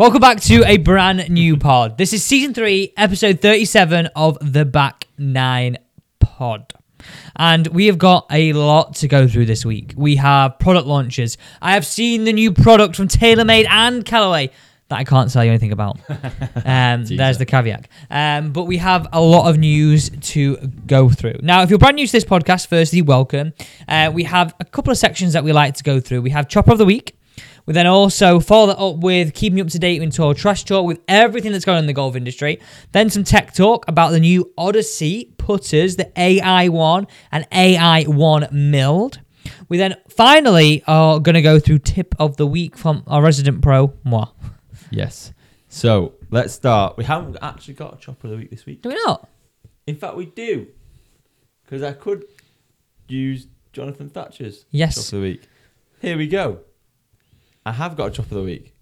Welcome back to a brand new pod. This is season three, episode 37 of the Back Nine Pod. And we have got a lot to go through this week. We have product launches. I have seen the new product from TaylorMade and Callaway that I can't tell you anything about. Um, there's the caveat. Um, but we have a lot of news to go through. Now, if you're brand new to this podcast, firstly, welcome. Uh, we have a couple of sections that we like to go through. We have Chopper of the Week. We then also follow that up with keeping you up to date into our trash talk with everything that's going on in the golf industry. Then some tech talk about the new Odyssey putters, the AI1 and AI1 milled. We then finally are going to go through tip of the week from our resident pro, moi. Yes. So let's start. We haven't actually got a chopper of the week this week. Do we not? In fact, we do. Because I could use Jonathan Thatcher's Yes. chopper of the week. Here we go. I have got a chop of the week.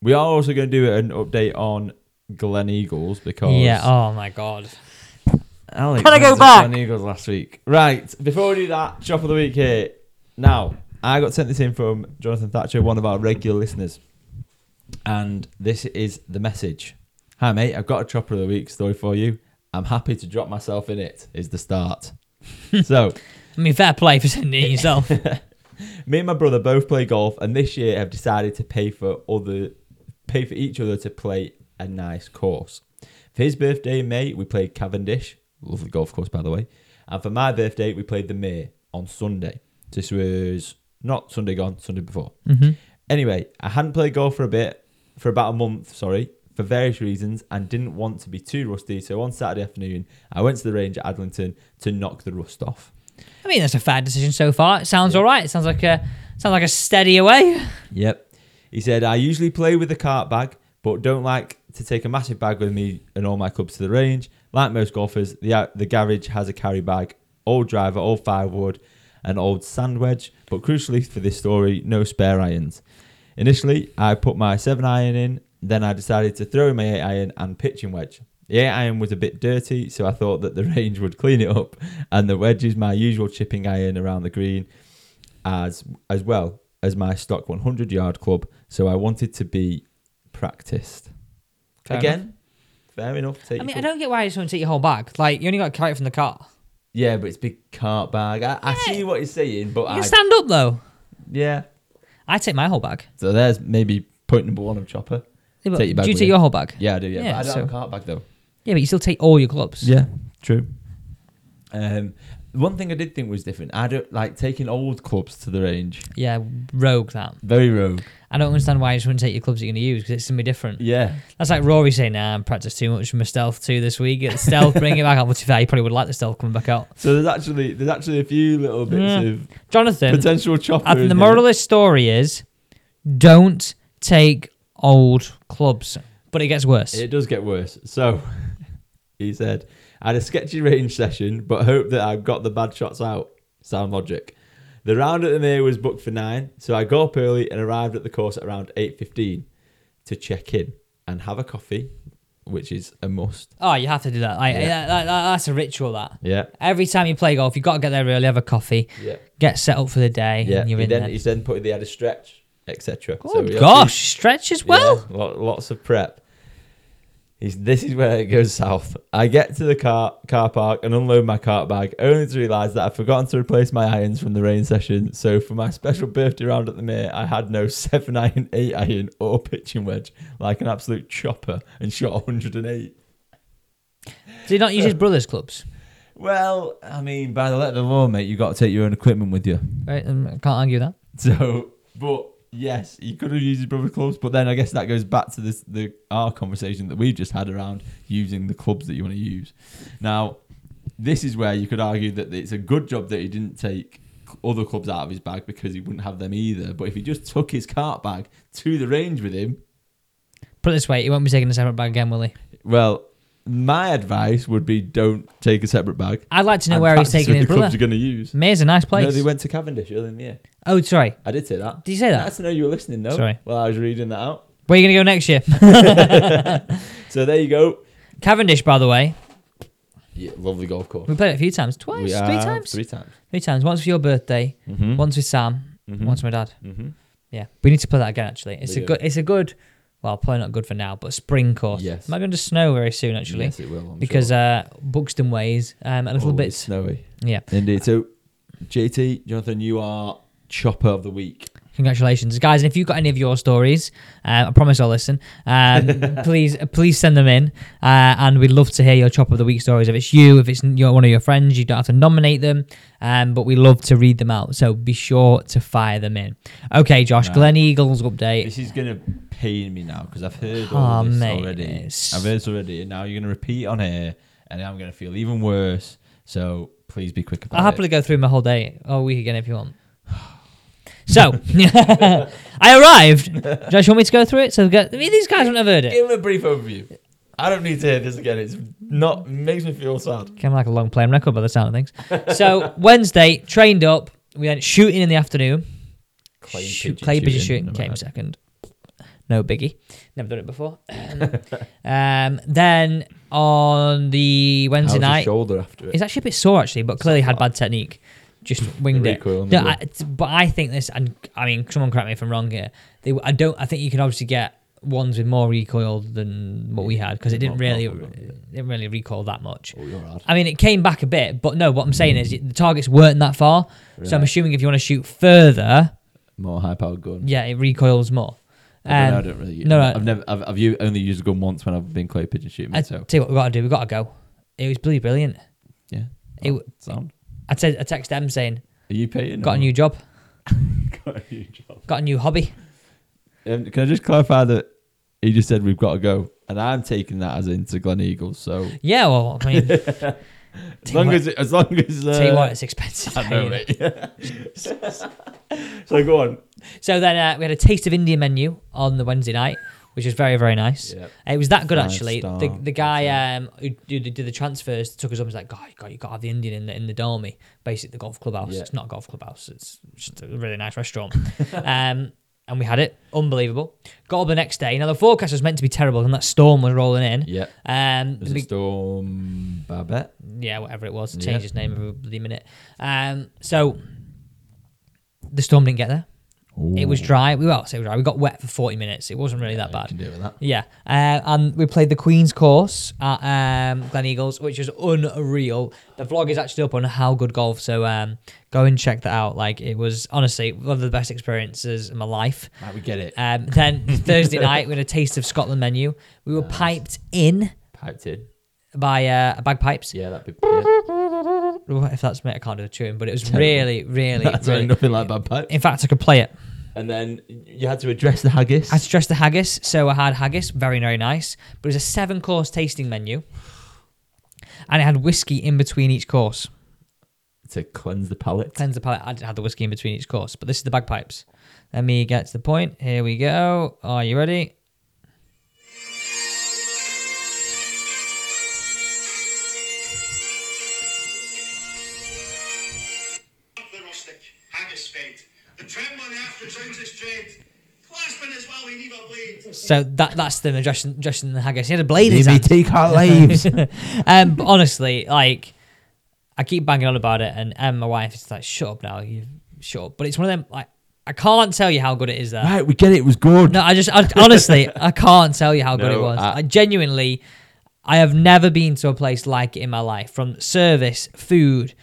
We are also going to do an update on Gleneagles because Yeah. Oh my god. Alex Can I go back? Gleneagles last week. Right. Before we do that, chop of the week here. Now, I got sent this in from Jonathan Thatcher, one of our regular listeners, and this is the message. Hi mate, I've got a chopper of the week story for you. I'm happy to drop myself in it. Is the start. so, I mean, fair play for sending it yourself. me and my brother both play golf, and this year have decided to pay for other, pay for each other to play a nice course. For his birthday in May, we played Cavendish, lovely golf course by the way, and for my birthday, we played the Mere on Sunday. This was not Sunday gone, Sunday before. hmm Anyway, I hadn't played golf for a bit, for about a month, sorry, for various reasons, and didn't want to be too rusty. So on Saturday afternoon, I went to the range at Adlington to knock the rust off. I mean, that's a fair decision so far. It sounds all right. It sounds like a sounds like a steady away. Yep. He said, I usually play with a cart bag, but don't like to take a massive bag with me and all my clubs to the range. Like most golfers, the, uh, the garage has a carry bag, old driver, old firewood, and old sand wedge, but crucially for this story, no spare irons. Initially, I put my 7 iron in, then I decided to throw in my 8 iron and pitching wedge. The 8 iron was a bit dirty, so I thought that the range would clean it up, and the wedge is my usual chipping iron around the green as as well as my stock 100 yard club, so I wanted to be practiced. Fair Again, fair enough. Take I mean, I don't get why you just want to take your whole bag. Like, you only got to carry it from the car. Yeah, but it's big cart bag. I, I see what you're saying, but You I can stand up though. yeah. I take my whole bag. So there's maybe point number one of chopper. Yeah, but Take your bag do you with take you. your whole bag? Yeah, I do. Yeah, Yeah, but I don't have a cart bag though. Yeah, but you still take all your clubs. Yeah, true. Um, one thing I did think was different. I don't like taking old clubs to the range. Yeah, rogue that. Very rogue. I don't understand why you just wouldn't take your clubs that you're going to use because it's going to be different. Yeah. That's like Rory saying, nah, I'm practiced too much for my stealth 2 this week. Get the stealth, bring it back out. Well, to be fair, you probably would like the stealth coming back out. So there's actually there's actually a few little bits Yeah. of Jonathan, potential chopper. I think the here. moral of this story is don't take old clubs. But it gets worse. It does get worse. So he said, I had a sketchy range session, but hope that I've got the bad shots out. Sound logic. The round at the Mere was booked for nine, so I got up early and arrived at the course at around eight fifteen to check in and have a coffee, which is a must. oh, you have to do that. Like, Yeah. that- that- that- that's a ritual, that. Yeah, Every time you play golf, you've got to get there early, have a coffee, yeah, get set up for the day, yeah. and you're He in then, there. he's then put the had a stretch, etc. Oh, he gosh, stretch as well. Yeah, lots of prep. He's, this is where it goes south. I get to the car car park and unload my cart bag, only to realise that I've forgotten to replace my irons from the rain session. So for my special birthday round at the Mere, I had no seven iron, eight iron, or pitching wedge, like an absolute chopper, and shot 108. Did he not use his brother's clubs? Well, I mean, by the letter of the law, mate, you've got to take your own equipment with you. Right, um, I can't argue that. So, but yes, he could have used his brother's clubs, but then I guess that goes back to this the our conversation that we've just had around using the clubs that you want to use. Now, this is where you could argue that it's a good job that he didn't take other clubs out of his bag because he wouldn't have them either. But if he just took his cart bag to the range with him, Put it this way, he won't be taking a separate bag again, will he? well, my advice would be don't take a separate bag. I'd like to know and where he's practice taking with his the clubs brother. you're going to use. May's a nice No, place. they went to Cavendish earlier in the year. oh, sorry. I did say that. Did you say that? Nice to know you were listening, though. Sorry. Well, I was reading that out. Where are you going to go next year? So there you go. Cavendish, by the way. Yeah, lovely golf course. We played it a few times. Twice? We Three have times? Three times. Three times. Once for your birthday, Mm-hmm. once with Sam, mm-hmm. once with my dad. Mm-hmm. Yeah. We need to play that again, actually. It's a do. good, it's a good Well, probably not good for now, but spring course. Yes. Might be under snow very soon, actually, Yes, it will. I'm because sure. uh, Buxton Ways, um, a little Oh, bit. snowy. Yeah. Indeed. So, JT, Jonathan, you are chopper of the week. Congratulations, guys! And if you've got any of your stories, uh, I promise I'll listen. Um, please, please send them in, uh, and we'd love to hear your chop of the week stories. If it's you, if it's your one of your friends, you don't have to nominate them, um, but we love to read them out. So be sure to fire them in. Okay, Josh, Right. Gleneagles update. This is gonna pain me now because I've heard Oh, all this mate, already. I've heard this already, and now you're gonna repeat on here, and I'm gonna feel even worse. So please be quick about I'll it. happily go through my whole day or week again if you want. So, I arrived. Josh, you want me to go through it? So, get, I mean, these guys wouldn't have heard it. Give him a brief overview. I don't need to hear this again. It's not makes me feel sad. Came like a long playing record by the sound of things. So Wednesday, trained up. We went shooting in the afternoon. Clay Shoot- pigeon clay pigeon shooting, shooting came second. No biggie. Never done it before. um, then on the Wednesday How's night, shoulder after it. it's actually a bit sore actually, but clearly had bad technique. Just winged it. No, I, but I think this, and I mean, someone correct me if I'm wrong here. They, I don't. I think you can obviously get ones with more recoil than what we had because it didn't really, yeah. didn't really recoil that much. Oh. I mean, it came back a bit, but no. What I'm saying is the targets weren't that far. So I'm assuming if you want to shoot further, More high powered gun. yeah, it recoils more. I don't, know, I don't really. no, no. I've never. I've, I've only used a gun once when I've been clay pigeon shooting. I so tell you what we've got to do. We've got to go. It was bloody brilliant. yeah. It Oh, sound. I said I text them saying Are you paying? got a new job, got a new job. got a new hobby. Um, can I just clarify that he just said we've got to go, and I'm taking that as into Gleneagles. So Yeah, well, I mean, as long as as long as uh, tell you what, it's expensive. I know, know. mate. so go on. So then uh, we had a taste of India menu on the Wednesday night, which was very very nice. Yeah. It was that good Five actually. star, The the guy um who did, did the transfers took us up and was like, God, you got you got to have the Indian in the in the dormy, basically the golf clubhouse. Yeah. It's not a golf clubhouse. It's just a really nice restaurant. um. And we had it, unbelievable. Got up the next day. Now the forecast was meant to be terrible, and that storm was rolling in. Yeah. Um, the a storm Babette. yeah, whatever it was, Yeah. changed its name every bloody minute. Um, so the storm didn't get there. It was dry. We well, say it was dry. We got wet for forty minutes. It wasn't really that You bad. can deal with that. Yeah, uh, and we played the Queen's course at um, Gleneagles, which was unreal. The vlog is actually up on How Good Golf, so um, go and check that out. Like it was honestly one of the best experiences in my life. Right, we get it. Um, then Thursday night we had a taste of Scotland menu. We were piped in Piped in. by uh, bagpipes. Yeah, that'd be. Yeah. If that's me, I can't do the tune, but it was really, really, That's really. nothing like bad pipe. In fact, I could play it. And then you had to address the haggis. I had to dress the haggis, so I had haggis, very, very nice. But it was a seven course tasting menu, and it had whiskey in between each course. to cleanse the palate. Cleanse the palate. I didn't have the whiskey in between each course, but this is the bagpipes. Let me get to the point. Here we go. Are you ready? So that that's them dressing, dressing the haggis. He had a blade in his hand. take our lives. um, but honestly, like, I keep banging on about it, and um, my wife is like, "Shut up now, you shut up." But it's one of them like I can't tell you how good it is there. right, we get it. It was good. No, I just I, honestly I can't tell you how good it was. I- I, genuinely, I have never been to a place like it in my life. From service, food,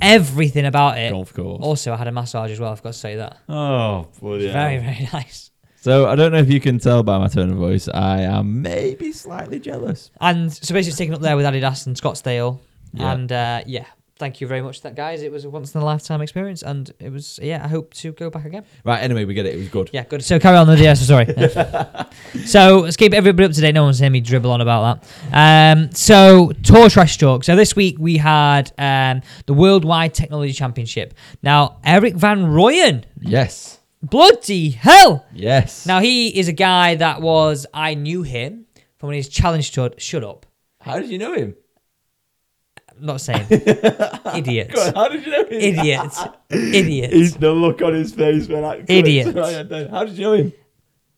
everything about it. Golf course. Also, I had a massage as well. I've got to say that. Oh, bloody Very very nice. So I don't know if you can tell by my tone of voice. I am maybe slightly jealous. And so basically, it's taken up there with Adidas and Scottsdale. Yeah. And uh, yeah, thank you very much, that guys. It was a once in a lifetime experience, and it was yeah. I hope to go back again. Right. Anyway, we get it. It was good. Yeah, good. So carry on the DS. Sorry. so let's keep everybody up to date. No one's hearing me dribble on about that. Um, so tour trash talk. So this week we had um, the Worldwide Technology Championship. Now Erik Van Rooyen, Yes. Bloody hell! Yes. Now he is a guy that was I knew him from when he's challenged to shut up. how did you know him? I'm not saying idiots. Go on, how did you know him? Idiots. Idiots. He's the look on his face when I. Idiots. How did you know him?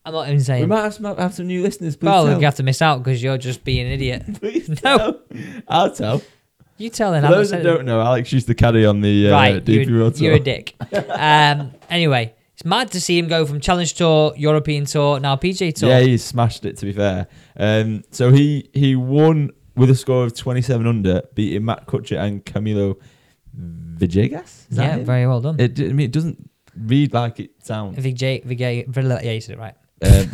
I'm not even saying. We might have some, have some new listeners. Please Well, tell. you have to miss out because you're just being an idiot. Please No. tell. I'll tell. You tell them. For those that don't know, Alex used to caddy on the uh, right, DP you're, Road you're a dick. um, anyway, It's mad to see him go from Challenge Tour, European Tour, now PGA Tour. Yeah, he's smashed it. To be fair, um, so he he won with a score of 27 under, beating Matt Kuchar and Camilo Villegas. Is Yeah, him? very well done. It, I mean, it doesn't read like it sounds. Vijay, Vijay, Vijay, yeah, you said it right. Um,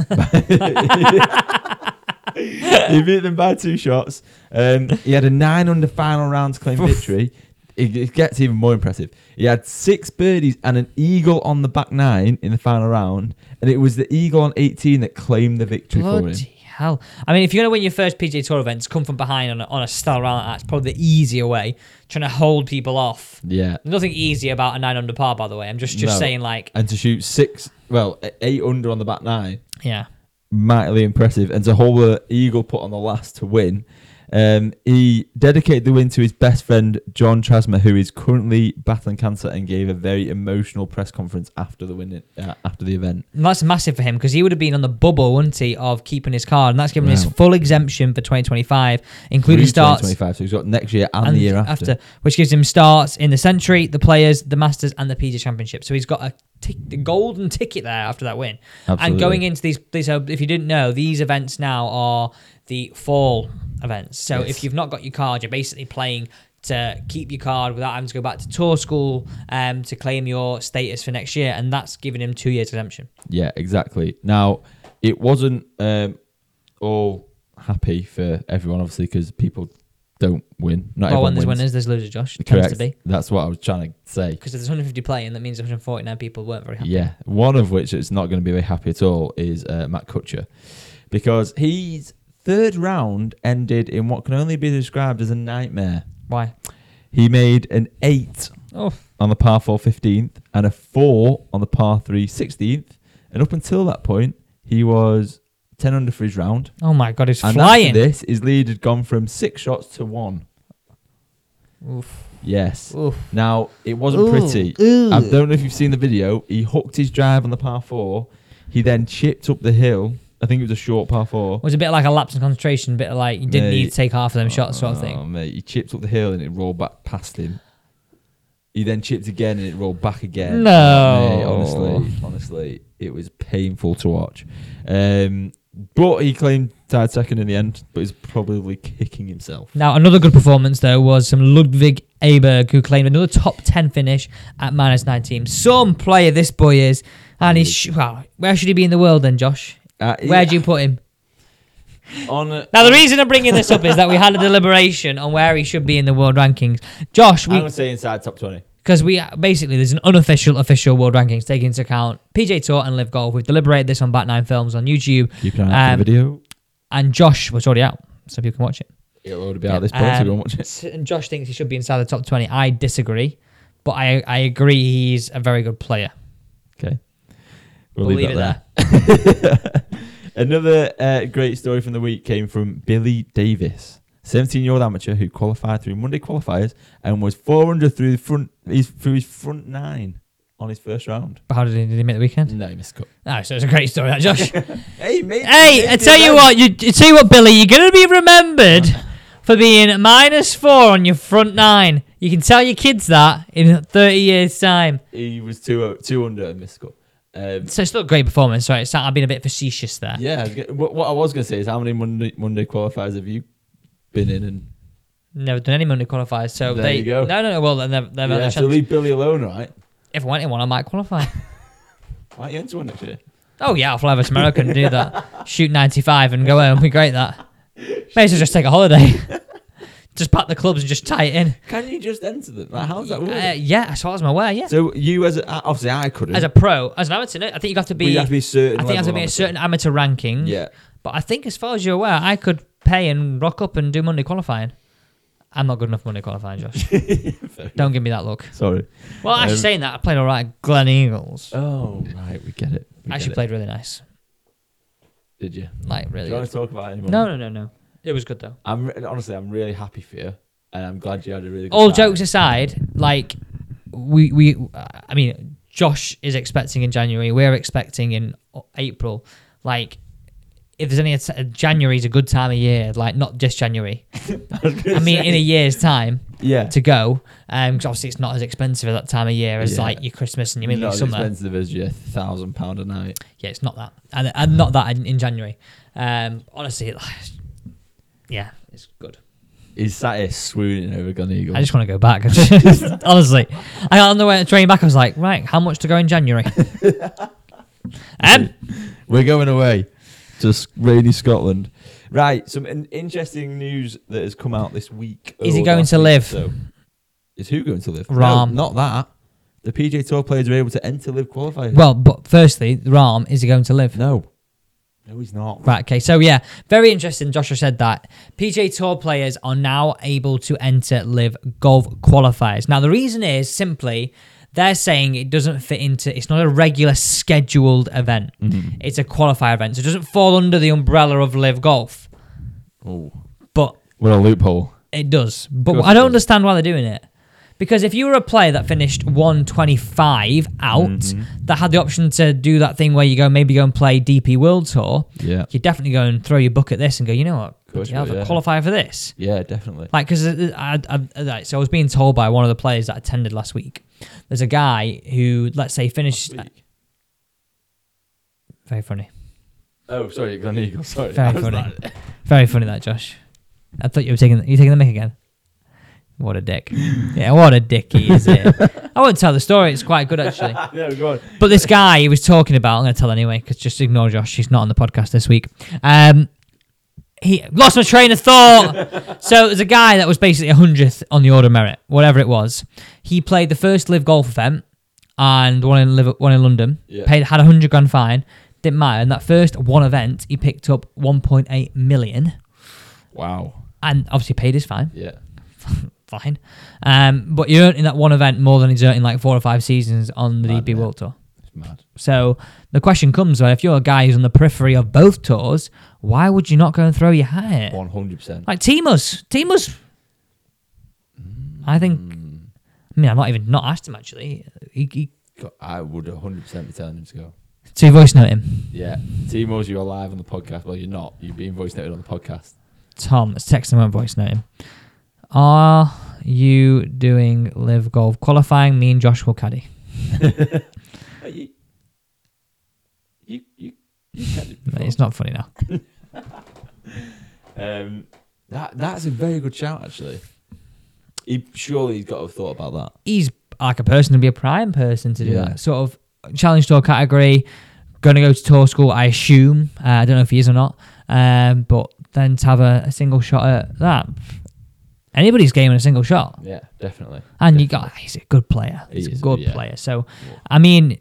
he beat them by two shots. Um, he had a nine under final round to claim victory. It, it gets even more impressive. He had six birdies and an eagle on the back nine in the final round, and it was the eagle on 18 that claimed the victory for him. Bloody hell. I mean, if you're going to win your first PGA Tour events, come from behind on a, on a style round like that, it's probably the easier way, trying to hold people off. Yeah, Nothing easy about a 9 under par, by the way. I'm just, just No. saying, like, and to shoot six, well, eight under on the back nine, yeah. mightily impressive. And to hold the eagle put on the last to win, um, he dedicated the win to his best friend John Trasamar, who is currently battling cancer, and gave a very emotional press conference after the win, uh, after the event. And that's massive for him because he would have been on the bubble, wouldn't he, of keeping his card. And that's given him his full exemption for 2025, including Through starts 2025, so he's got next year and, the year after. which gives him starts in the Sentry, the Players, the Masters, and the PGA Championship. So he's got a the golden ticket there after that win. And going into these, these, uh, if you didn't know, these events now are the fall events. So Yes. if you've not got your card, you're basically playing to keep your card without having to go back to tour school um, to claim your status for next year, and that's giving him two years exemption. Yeah, exactly. Now, it wasn't um, all happy for everyone, obviously, because people don't win. Not well, when there's wins. winners, there's losers, Josh. It Correct. tends to be. That's what I was trying to say. Because there's 150 playing, that means 149 people weren't very happy. Yeah, one of which is not going to be very happy at all is uh, Matt Kuchar, because his third round ended in what can only be described as a nightmare. Why? He made an eight Oh, on the par 4 15th and a four on the par 3 16th, and up until that point, he was 10 under for his round. oh my God, he's And flying. after this, his lead had gone from six shots to one. Oof. Yes. Oof. Now it wasn't Ooh, pretty. ooh. I don't know if you've seen the video. He hooked his drive on the par four. He then chipped up the hill. I think it was a short par four. It was a bit like a lapse in concentration, a bit like you didn't Mate. need to take half of them shots, sort of thing. Oh, mate, he chipped up the hill and it rolled back past him. He then chipped again and it rolled back again. No. Mate, honestly, honestly, it was painful to watch. Um, but he claimed tied second in the end, but he's probably kicking himself. Now, another good performance though was some Ludwig Aberg, who claimed another top ten finish at minus nineteen. Some player this boy is, and he's sh- well, where should he be in the world then, Josh? Uh, Where do you put him? on a, Now, the reason I'm bringing this up is that we had a deliberation on where he should be in the world rankings. Josh, I'm gonna say inside top twenty. Because we basically there's an unofficial official world rankings taking into account PGA Tour and LIV Golf. We've deliberated this on Back Nine Films on YouTube, Keep an eye out Um, for the video. and Josh was already out, so people can watch it. It'll already be out at this point, so go and watch it. And Josh thinks he should be inside the top 20. I disagree, but I, I agree he's a very good player. Okay. We'll, We'll leave, leave that it there. Another uh, great story from the week came from Billy Davis, 17 year old amateur who qualified through Monday qualifiers and was 400 through the front his, through his front nine on his first round. But how did he, did he make the weekend? No, he missed cut. Oh, so it's a great story, that Josh. Hey, mate. hey, I tell you what, you I tell you what, Billy, you're gonna be remembered for being minus four on your front nine. You can tell your kids that in 30 years' time. He was two, two under and missed cut. Um, So it's not a great performance. It's, I've been a bit facetious there. yeah, I was gonna- what, what I was going to say is how many Monday, Monday qualifiers have you been in? And Never done any Monday qualifiers, so There they you go. no no no. Well, they've, they've had yeah, a so chance. leave Billy alone, right? If I went in one, I might qualify. Aren't you into one next year? Oh yeah, I'll fly over to America and do that. Shoot 95 and go home. Be great that. May as well just take a holiday. just pack the clubs and just tie it in. Can you just enter them? Like, how does that work? Uh, yeah, as far as I'm aware, yeah. So you as a, obviously I couldn't. As a pro, as an amateur, no, I think you have to But be. you have to be certain. I think you have to be a certain amateur ranking. Yeah. But I think, as far as you're aware, I could pay and rock up and do Monday qualifying. I'm not good enough Monday qualifying, Josh. Don't give me that look. Sorry. Well, actually, Um, saying that, I played all right at Gleneagles. Oh right, we get it. We I actually get played really nice. Did you? Like, Do really you want good. to talk about it anymore? No, no, no, no. It was good, though. I'm re- honestly, I'm really happy for you, and I'm glad you had a really. good all time. jokes aside, like we we, I mean, Josh is expecting in January. We're expecting in April. Like if there's any a is a good time of year, like not just January. I mean, in a year's time yeah, to go, um, 'cause obviously it's not as expensive at that time of year as Yeah. like your Christmas and your middle not as summer. expensive as your thousand pound a night. Yeah, it's not that, and, and not that in, in January. Um, honestly, it- yeah, it's good. He's sat here swooning over Gun Eagle. I just want to go back. Honestly, I on the way to train back, I was like, right, how much to go in January? um, We're going away to rainy Scotland. Right, some in- interesting news that has come out this week. Is he going to week live? So, is who going to live? Rahm. No, not that. The PGA Tour players are able to enter live qualifiers. well, but firstly, Rahm, is he going to live? no, no, he's not. Right, okay. So, yeah, very interesting. Joshua said that. PGA Tour players are now able to enter LIV Golf qualifiers. Now, the reason is simply they're saying it doesn't fit into, it's not a regular scheduled event, Mm-hmm. it's a qualifier event. So, it doesn't fall under the umbrella of LIV Golf, Oh, but what a loophole! it does. But course I don't understand why they're doing it. Because if you were a player that finished 125 out, Mm-hmm. that had the option to do that thing where you go maybe go and play DP World Tour, Yeah, you definitely go and throw your book at this and go, you know what, course you have a yeah. qualifier for this. yeah, definitely. Like, because I, I, I, so I was being told by one of the players that attended last week. There's a guy who, let's say, finished. Very funny, Oh, sorry, Gun Eagle. Sorry, Very was funny. like- very funny that Josh. I thought you were taking you taking the mic again. What a dick! Yeah, what a dick he is. Here. I won't tell the story. It's quite good actually. no, go on. But this guy he was talking about, I'm going to tell anyway, because just ignore Josh. She's not on the podcast this week. Um, he lost my train of thought. so there's a guy that was basically a hundredth on the order of merit, whatever it was. He played the first LIV Golf event and one in Liv- one in London. Yeah. Paid had a hundred grand fine. Didn't matter. And that first one event, he picked up 1.8 million, Wow. and obviously paid his fine. Yeah. Fine. Um, but you earned in that one event more than he's earned in like four or five seasons on the Mad, DP. World Tour. It's mad. So the question comes: well, if you're a guy who's on the periphery of both tours, why would you not go and throw your hat it? One hundred percent. Like Timus, Timus. I think. I mean, I'm not even not asked him actually. He, he, I would hundred percent be telling him to go. so you voice note him, Yeah. Timo's you're live on the podcast. Well, you're not. You're being voice noted on the podcast. Tom. Let's text him and voice note him. Are you doing LIV Golf qualifying? Me and Josh will caddy. You, you, you, No, It's not funny now. Um, that that's a very good shout actually. He surely he's got to have thought about that. he's like a person to be a prime person to do Yeah. that sort of challenge tour category. Going to go to tour school, I assume. Uh, I don't know if he is or not. Um, but then to have a, a single shot at that, anybody's game in a single shot. Yeah, definitely. And you got he's a good player. He's He a is, good yeah. player. So, I mean,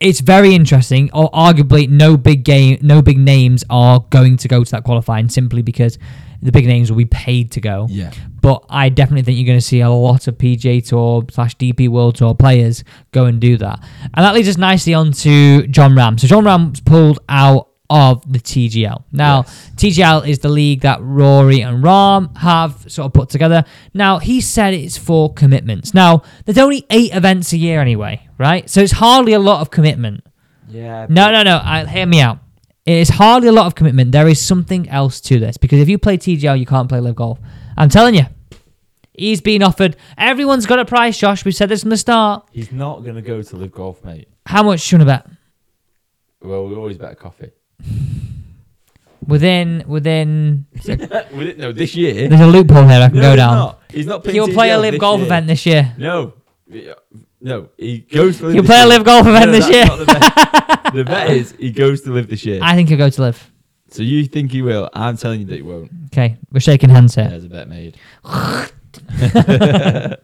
it's very interesting. Or arguably, no big game, no big names are going to go to that qualifying simply because the big names will be paid to go. Yeah. But I definitely think you're going to see a lot of PGA Tour slash DP World Tour players go and do that. And that leads us nicely on to Jon Rahm. So Jon Rahm's pulled out of the TGL. Now, TGL is the league that Rory and Rahm have sort of put together. Now, he said it's for commitments. Now, there's only eight events a year anyway, right? So it's hardly a lot of commitment. Yeah. No, no, no. I, hear me out. It is hardly a lot of commitment. There is something else to this because if you play TGL, you can't play LIV Golf. I'm telling you, he's been offered. Everyone's got a price, Josh. We said this from the start. He's not gonna go to LIV Golf, mate. How much should I bet? Well, we always bet a coffee. Within, within. we didn't know this year. There's a loophole here. I can No, go he's down. Not. He's not playing He'll play a TGL Live this Golf year. event this year. No. No, he goes to live He'll this play a year. LIV Golf event No, this that's year. not the bet. the bet is he goes to live this year. I think he'll go to Live. So you think he will? I'm telling you that he won't. Okay, we're shaking hands here. There's a bet made.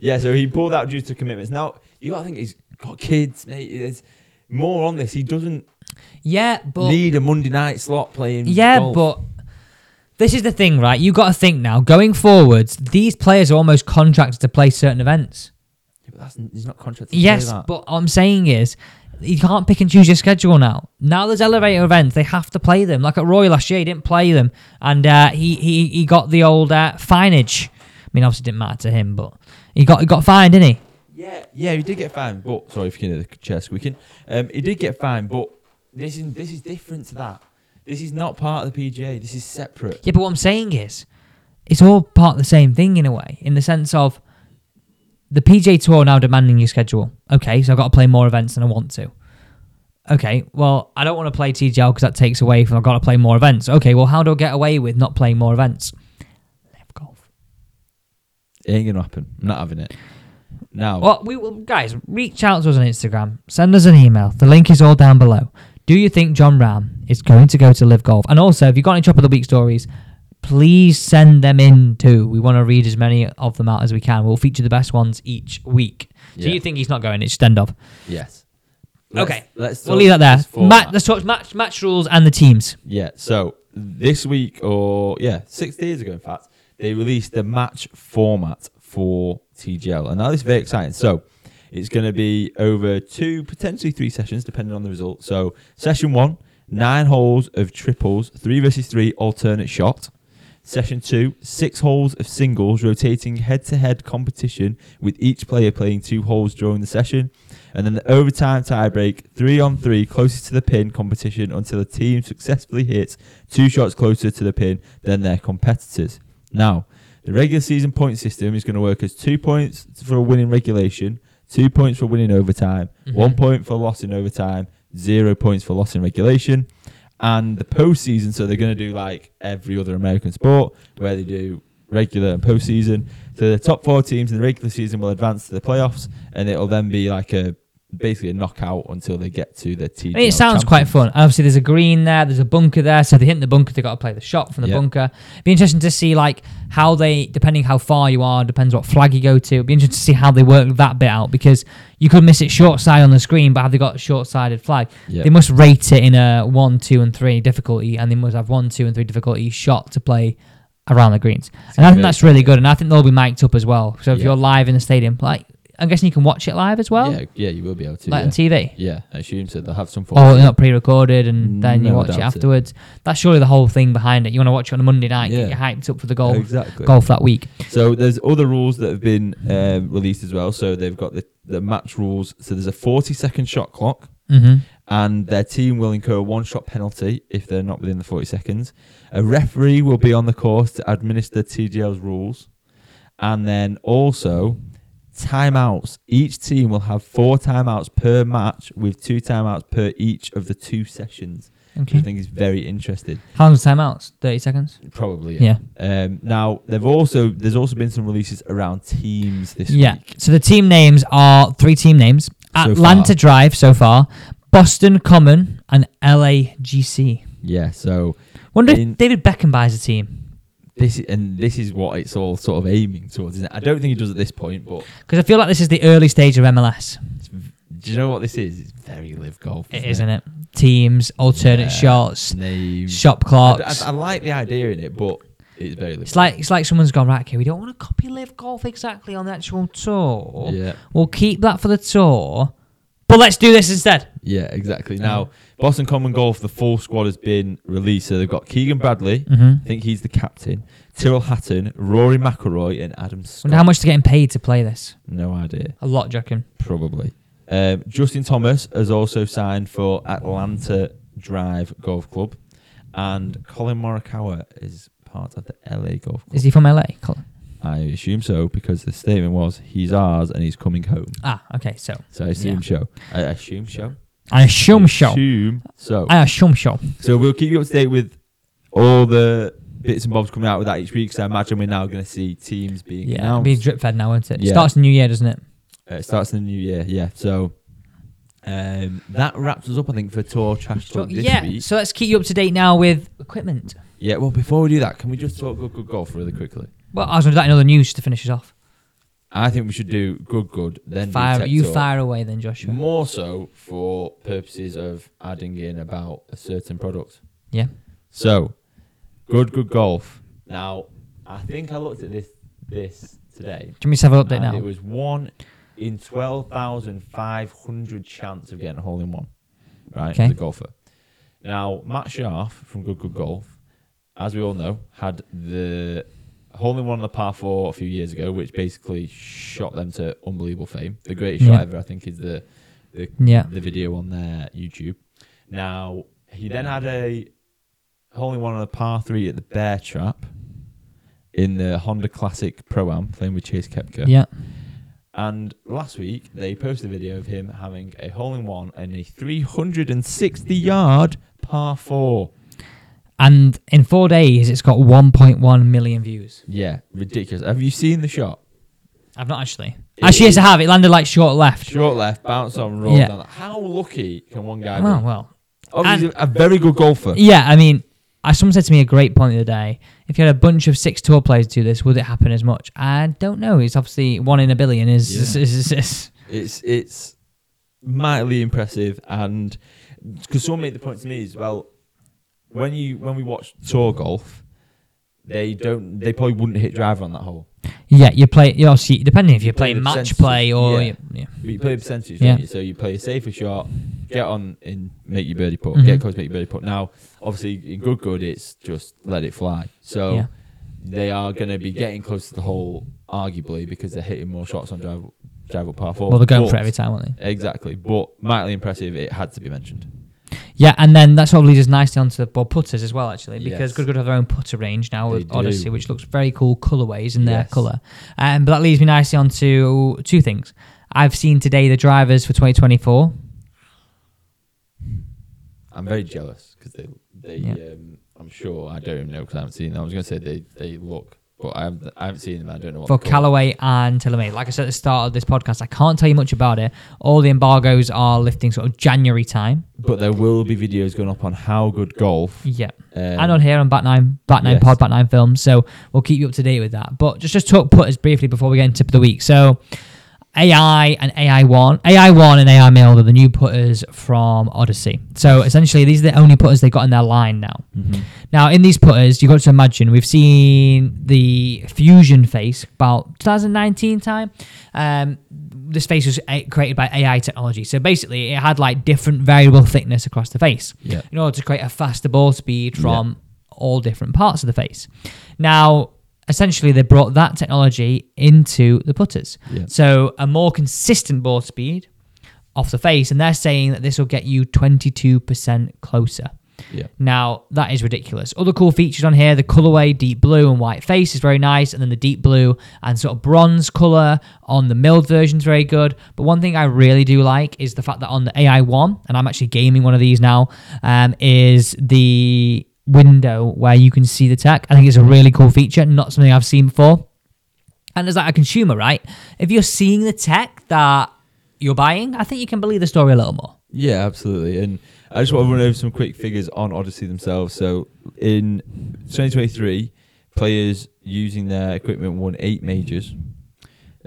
yeah, so he pulled out due to commitments. Now you got to think he's got kids, mate. There's more on this. He doesn't Yeah, but need a Monday night slot playing. Yeah, golf. but this is the thing, right? You got to think now. Going forwards, these players are almost contracted to play certain events. Yeah, but that's he's not contracted. To Yes, but what I'm saying is, you can't pick and choose your schedule now. Now there's elevator events; they have to play them. Like at Roy last year, he didn't play them, and uh, he he he got the old uh, fineage. I mean, obviously, it didn't matter to him, but he got he got fined, didn't he? Yeah, yeah, he did get fined. But sorry if you can hear the chair squeaking. Um, he did get fined, but this is this is different to that. This is not part of the PGA. This is separate. Yeah, but what I'm saying is, it's all part of the same thing in a way, in the sense of the PGA Tour now demanding your schedule. Okay, so I've got to play more events than I want to. Okay, well, I don't want to play TGL because that takes away from I've got to play more events. Okay, well, how do I get away with not playing more events? LIV Golf. It ain't gonna happen. I'm not having it. Now, Well, we will, guys, reach out to us on Instagram. Send us an email. The link is all down below. Do you think Jon Rahm is going to go to LIV Golf? And also, if you've got any Chop of the Week stories, please send them in too. We want to read as many of them out as we can. We'll feature the best ones each week. So Yeah. you think he's not going? It's just end of. yes. Okay. Let's We'll leave that there. Ma- let's talk match, match rules and the teams. Yeah. So this week, or yeah, six days ago, in fact, they released the match format for TGL, and now this is very exciting. So it's going to be over two, potentially three sessions, depending on the result. So session one, nine holes of triples, three versus three alternate shot. Session two, six holes of singles, rotating head-to-head competition with each player playing two holes during the session. And then the overtime tiebreak, three on three, closest to the pin competition until a team successfully hits two shots closer to the pin than their competitors. Now, the regular season point system is going to work as two points for a winning regulation, two points for winning overtime, mm-hmm. one point for loss in overtime, zero points for loss in regulation. And the postseason, so they're going to do like every other American sport where they do regular and postseason. So the top four teams in the regular season will advance to the playoffs, and it'll then be like a basically a knockout until they get to the TGL. I mean, it sounds quite fun. Obviously, there's a green there. There's a bunker there. So they hit the bunker, they got to play the shot from the Yeah. bunker. Be interesting to see like how they, depending how far you are, depends what flag you go to. It'd be interesting to see how they work that bit out because you could miss it short side on the screen, but have they got a short sided flag? Yeah. They must rate it in a one, two, and three difficulty, and they must have one, two, and three difficulty shot to play around the greens. And I think that's really good. And I think they'll be mic'd up as well. So if you're live in the stadium, like I'm guessing you can watch it live as well, yeah, yeah, you will be able to. like yeah. on TV. Yeah, I assume so. They'll have some Or form. they're not pre-recorded and then you watch it it. afterwards. That's surely the whole thing behind it. You want to watch it on a Monday night, Yeah. get you hyped up for the golf Exactly. golf that week. So there's other rules that have been um, released as well. So they've got the, the match rules. So there's a 40 second shot clock, hmm and their team will incur a one shot penalty if they're not within the 40 seconds. A referee will be on the course to administer TGL's rules, and then also timeouts. Each team will have four timeouts per match, with two timeouts per each of the two sessions. Which I think is very interesting. How long's the timeouts? Thirty seconds. Probably, Yeah. Um, now they've also there's also been some releases around teams this Yeah. week. Yeah. So the team names are three team names: So Atlanta far. Drive so far, Boston Common, and LAGC. Yeah, so Wonder In- if David Beckham buys a team this and this is what it's all sort of aiming towards. Isn't it? I don't think he does at this point, but because I feel like this is the early stage of MLS. it's, do you know what this is? It's very LIV Golf. It isn't it? Teams, alternate Yeah. shots, Name. shop I, clocks. I- I like the idea in it, but it's very live. It's like it's like someone's gone right. Okay, we don't want to copy LIV Golf exactly on the actual tour. yeah, We'll keep that for the tour, but let's do this instead. yeah, exactly. Now Boston Common Golf, the full squad has been released. So they've got Keegan Bradley. Mm-hmm. I think he's the captain. Tyrrell Hatton, Rory McIlroy, and Adam Scott. Wonder how much they're getting paid to play this. No idea. A lot, do you reckon? Probably. Um, Justin Thomas has also signed for Atlanta Drive Golf Club, and Collin Morikawa is part of the LA Golf Club. Is he from LA? Colin? I assume so because the statement was he's ours and he's coming home. Ah, okay. So So I assume Yeah. so. I assume so. I assume so. Assume so. I assume so. So we'll keep you up to date with all the bits and bobs coming out with that each week. So I imagine we're now going to see teams being Yeah, announced. be drip fed now, won't it? Yeah. Starts the new year, doesn't it? Uh, it starts in the new year, yeah. So um, that wraps us up, I think, for Tour Trash Talk this yeah. week. So let's keep you up to date now with equipment. Yeah, well, before we do that, can we just talk good, good golf really quickly? Well, I was going to do that in other news to finish us off. I think we should do good, good, then Fire, tech you fire away then, Joshua. More so for purposes of adding in about a certain product. Yeah. So, good, good golf. Now, I think I looked at this this today. Do you want to have an update and now? It was one in twelve thousand five hundred chance of getting a hole in one. Right, Okay. a golfer. Now, Matt Scharff from Good Good Golf, as we all know, had the hole in one on the par four a few years ago, which basically shot them to unbelievable fame. The greatest Yeah. shot ever, I think, is the the, Yeah. the video on their YouTube. Now, he then had a hole in one on the par three at the Bear Trap in the Honda Classic Pro Am, playing with Chase Koepka. Yeah. And last week they posted a video of him having a hole in one and a 360 yard par four. And in four days, it's got 1.1 million views. Yeah, ridiculous. Have you seen the shot? I've not actually. It Actually, yes, I have. It landed like short left. Short left, bounce on, roll Yeah. down. How lucky can one guy Oh, be? well. Obviously, a very good golfer. Yeah, I mean, someone said to me a great point the other day. If you had a bunch of six tour players do this, would it happen as much? I don't know. It's obviously one in a billion. Is, Yeah. is, is, is- It's it's mightily impressive, and because someone made the point to me as well. When you when we watch tour golf, they don't they probably wouldn't hit driver on that hole. yeah. You play. You obviously depending if you're play playing the match play or yeah. yeah. But you play a percentage, Yeah. don't you? So you play a safer shot, get on and make your birdie putt, Mhm. get close, make your birdie putt. Now, obviously, in good good, it's just let it fly. So Yeah. they are going to be getting close to the hole, arguably, because they're hitting more shots on drive, drive up par four. Well, they're going But- for it every time, aren't they? Exactly, but mightily impressive. It had to be mentioned. Yeah, and then that sort of leads us nicely onto the well, putters as well, actually, because Yes. Good Good have their own putter range now They with do. Odyssey, which looks very cool colorways in their Yes. color. Um, but that leads me nicely on to two things. I've seen today the drivers for 2024. I'm very jealous because they, they, Yeah. um, I'm sure I don't even know because I haven't seen them. I was going to say they, they look, but I haven't, I haven't seen them. I don't know what for. Callaway and TaylorMade. Like I said at the start of this podcast, I can't tell you much about it. All the embargoes are lifting sort of January time. But there will be videos going up on how good golf. Yeah. Um, and on here on Back Nine, Back Nine yes. Pod, Back Nine Films. So we'll keep you up to date with that. But just just talk putters briefly before we get into tip of the week. So AI and AI One, AI One and AI Mill are the new putters from Odyssey. So essentially, these are the only putters they've got in their line now. mhm. Now, in these putters, you've got to imagine we've seen the Fusion face about 2019 time. Um, this face was created by AI technology. So basically, it had like different variable thickness across the face Yeah. in order to create a faster ball speed from all different parts of the face. Now, essentially, they brought that technology into the putters. Yeah. So a more consistent ball speed off the face, and they're saying that this will get you 22% closer. Yeah. Now, that is ridiculous. Other cool features on here the colorway, deep blue and white face is very nice, and then the deep blue and sort of bronze color on the milled version is very good. But one thing I really do like is the fact that on the AI1, and I'm actually gaming one of these now, um, is the window where you can see the tech. I think it's a really cool feature, not something I've seen before. And as like a consumer, right? If you're seeing the tech that you're buying, I think you can believe the story a little more. Yeah, absolutely. And I just want to run over some quick figures on Odyssey themselves. So in 2023, players using their equipment won eight majors.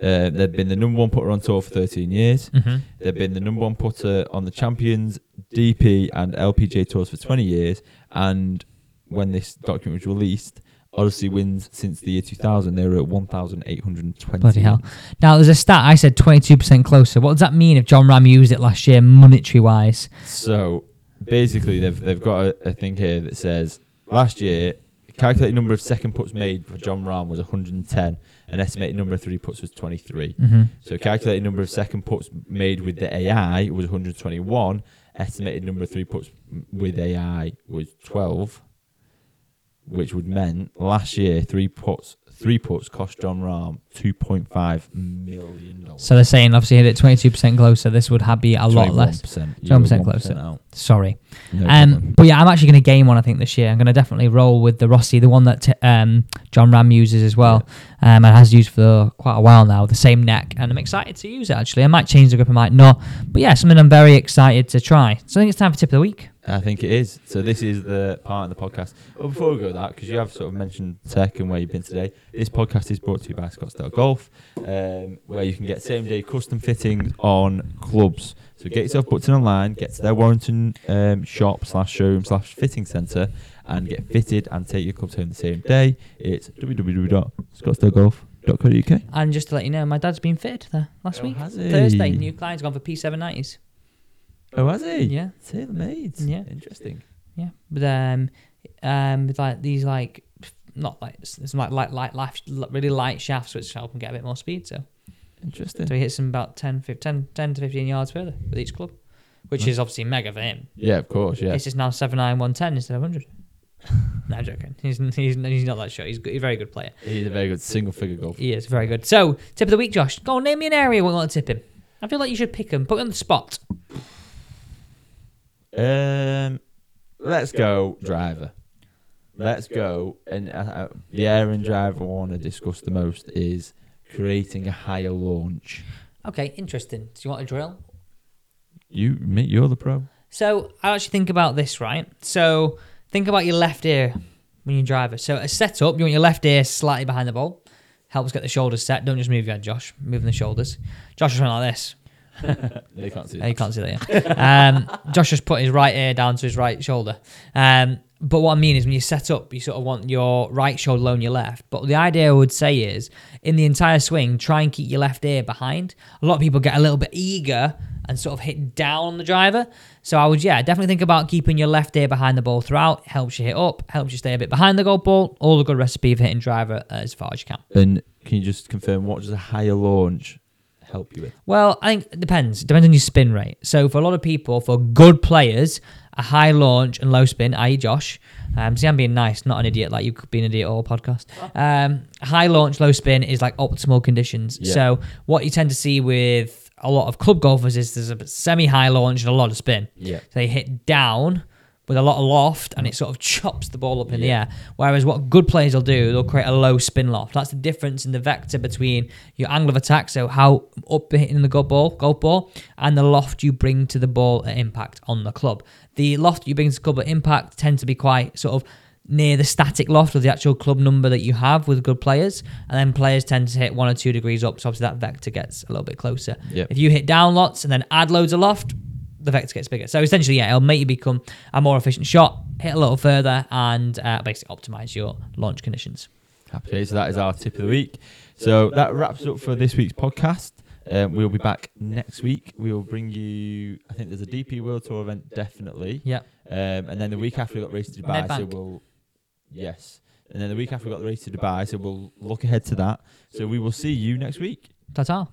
Uh, they've been the number one putter on tour for 13 years. Mm-hmm. They've been the number one putter on the Champions, DP, and LPGA tours for 20 years. And when this document was released, Odyssey wins since the year 2000. They were at 1,820. Bloody hell. Now, there's a stat I said 22% closer. What does that mean if Jon Rahm used it last year, monetary wise? So basically, they've they've got a, a thing here that says last year calculated number of second puts made for Jon Rahm was 110, and estimated number of three puts was 23. Mm-hmm. So calculated number of second puts made with the AI was 121. Estimated number of three puts with AI was 12, which would mean last year three puts three puts cost Jon Rahm 2.5 million dollars. So they're saying, obviously, hit it 22% closer. This would have be a lot less. 21% closer. out. Sorry. No Um, but yeah, I'm actually going to game one, I think, this year. I'm going to definitely roll with the Rossie, the one that t- um, Jon Rahm uses as well, um, and has used for quite a while now, the same neck. And I'm excited to use it, actually. I might change the grip, I might not. But yeah, something I'm very excited to try. So I think it's time for tip of the week. I think it is. So this is the part of the podcast. But before we go that, because you have sort of mentioned tech and where you've been today, this podcast is brought to you by Scottsdale Golf, um, where you can get same day custom fittings on clubs. So get yourself booked in online, get to their Warrington um, shop slash showroom slash fitting centre, and get fitted and take your clubs home the same day. It's www.scottsdalegolf.co.uk. And just to let you know, my dad's been fitted there last Oh, week. has he? Thursday, new client's gone for P790s. Oh, has he? Yeah. TaylorMade. Yeah. Interesting. Yeah, but um, um, with like these like not like it's like light, light, light, really light shafts, which help him get a bit more speed. So, Interesting. so he hits them about 10, 15, 10, 10 to fifteen yards further with each club, which Nice. is obviously mega for him. Yeah, of course. Yeah. it's just now seven nine one ten instead of hundred. no, I'm joking. He's, he's, he's not that short. He's, good, he's a very good player. He's a very good single figure golfer. He is very good. So, tip of the week, Josh. Go on, name me an area we want to tip him. I feel like you should pick him. Put him on the spot. Um, let's go driver. Let's go. And uh, uh, the and driver I want to discuss the most is creating a higher launch. Okay, interesting. Do you want a drill? You, you're the pro. So I actually think about this, right? So think about your left ear when you drive it. So a setup, you want your left ear slightly behind the ball. Helps get the shoulders set. Don't just move your head, Josh. Moving the shoulders. Josh is running like this. They can't see that. you can't see that. Yeah. um, Josh just put his right ear down to his right shoulder. Um, but what I mean is, when you set up, you sort of want your right shoulder low on your left. But the idea I would say is, in the entire swing, try and keep your left ear behind. A lot of people get a little bit eager and sort of hit down on the driver. So I would, yeah, definitely think about keeping your left ear behind the ball throughout. Helps you hit up, helps you stay a bit behind the golf ball. All a good recipe for hitting driver as far as you can. And can you just confirm what does a higher launch help you with? Well, I think it depends. It depends on your spin rate. So for a lot of people, for good players, a high launch and low spin, i.e. Josh. Um, see, I'm being nice, not an idiot like you could be an idiot all podcast. Um, high launch, low spin is like optimal conditions. Yeah. So what you tend to see with a lot of club golfers is there's a semi-high launch and a lot of spin. Yeah. So they hit down with a lot of loft and it mm. sort of chops the ball up in the air. Whereas what good players will do, they'll create a low spin loft. That's the difference in the vector between your angle of attack, so how up hitting the golf ball, golf ball, and the loft you bring to the ball at impact on the club. The loft you bring to the club at impact tends to be quite sort of near the static loft of the actual club number that you have with good players, and then players tend to hit one or two degrees up, so obviously that vector gets a little bit closer. Yep. If you hit down lots and then add loads of loft, the vector gets bigger. So essentially, yeah, it'll make you become a more efficient shot, hit a little further, and uh, basically optimize your launch conditions. Happy days. So that is our tip of the week. So that wraps up for this week's podcast. Um, we'll be back next week. We will bring you. I think there's a DP World Tour event definitely. Yeah. Um, and then the week after we got race to Dubai, so we'll yes. And then the week after we got the race to Dubai, so we'll look ahead to that. So we will see you next week. Ta ta.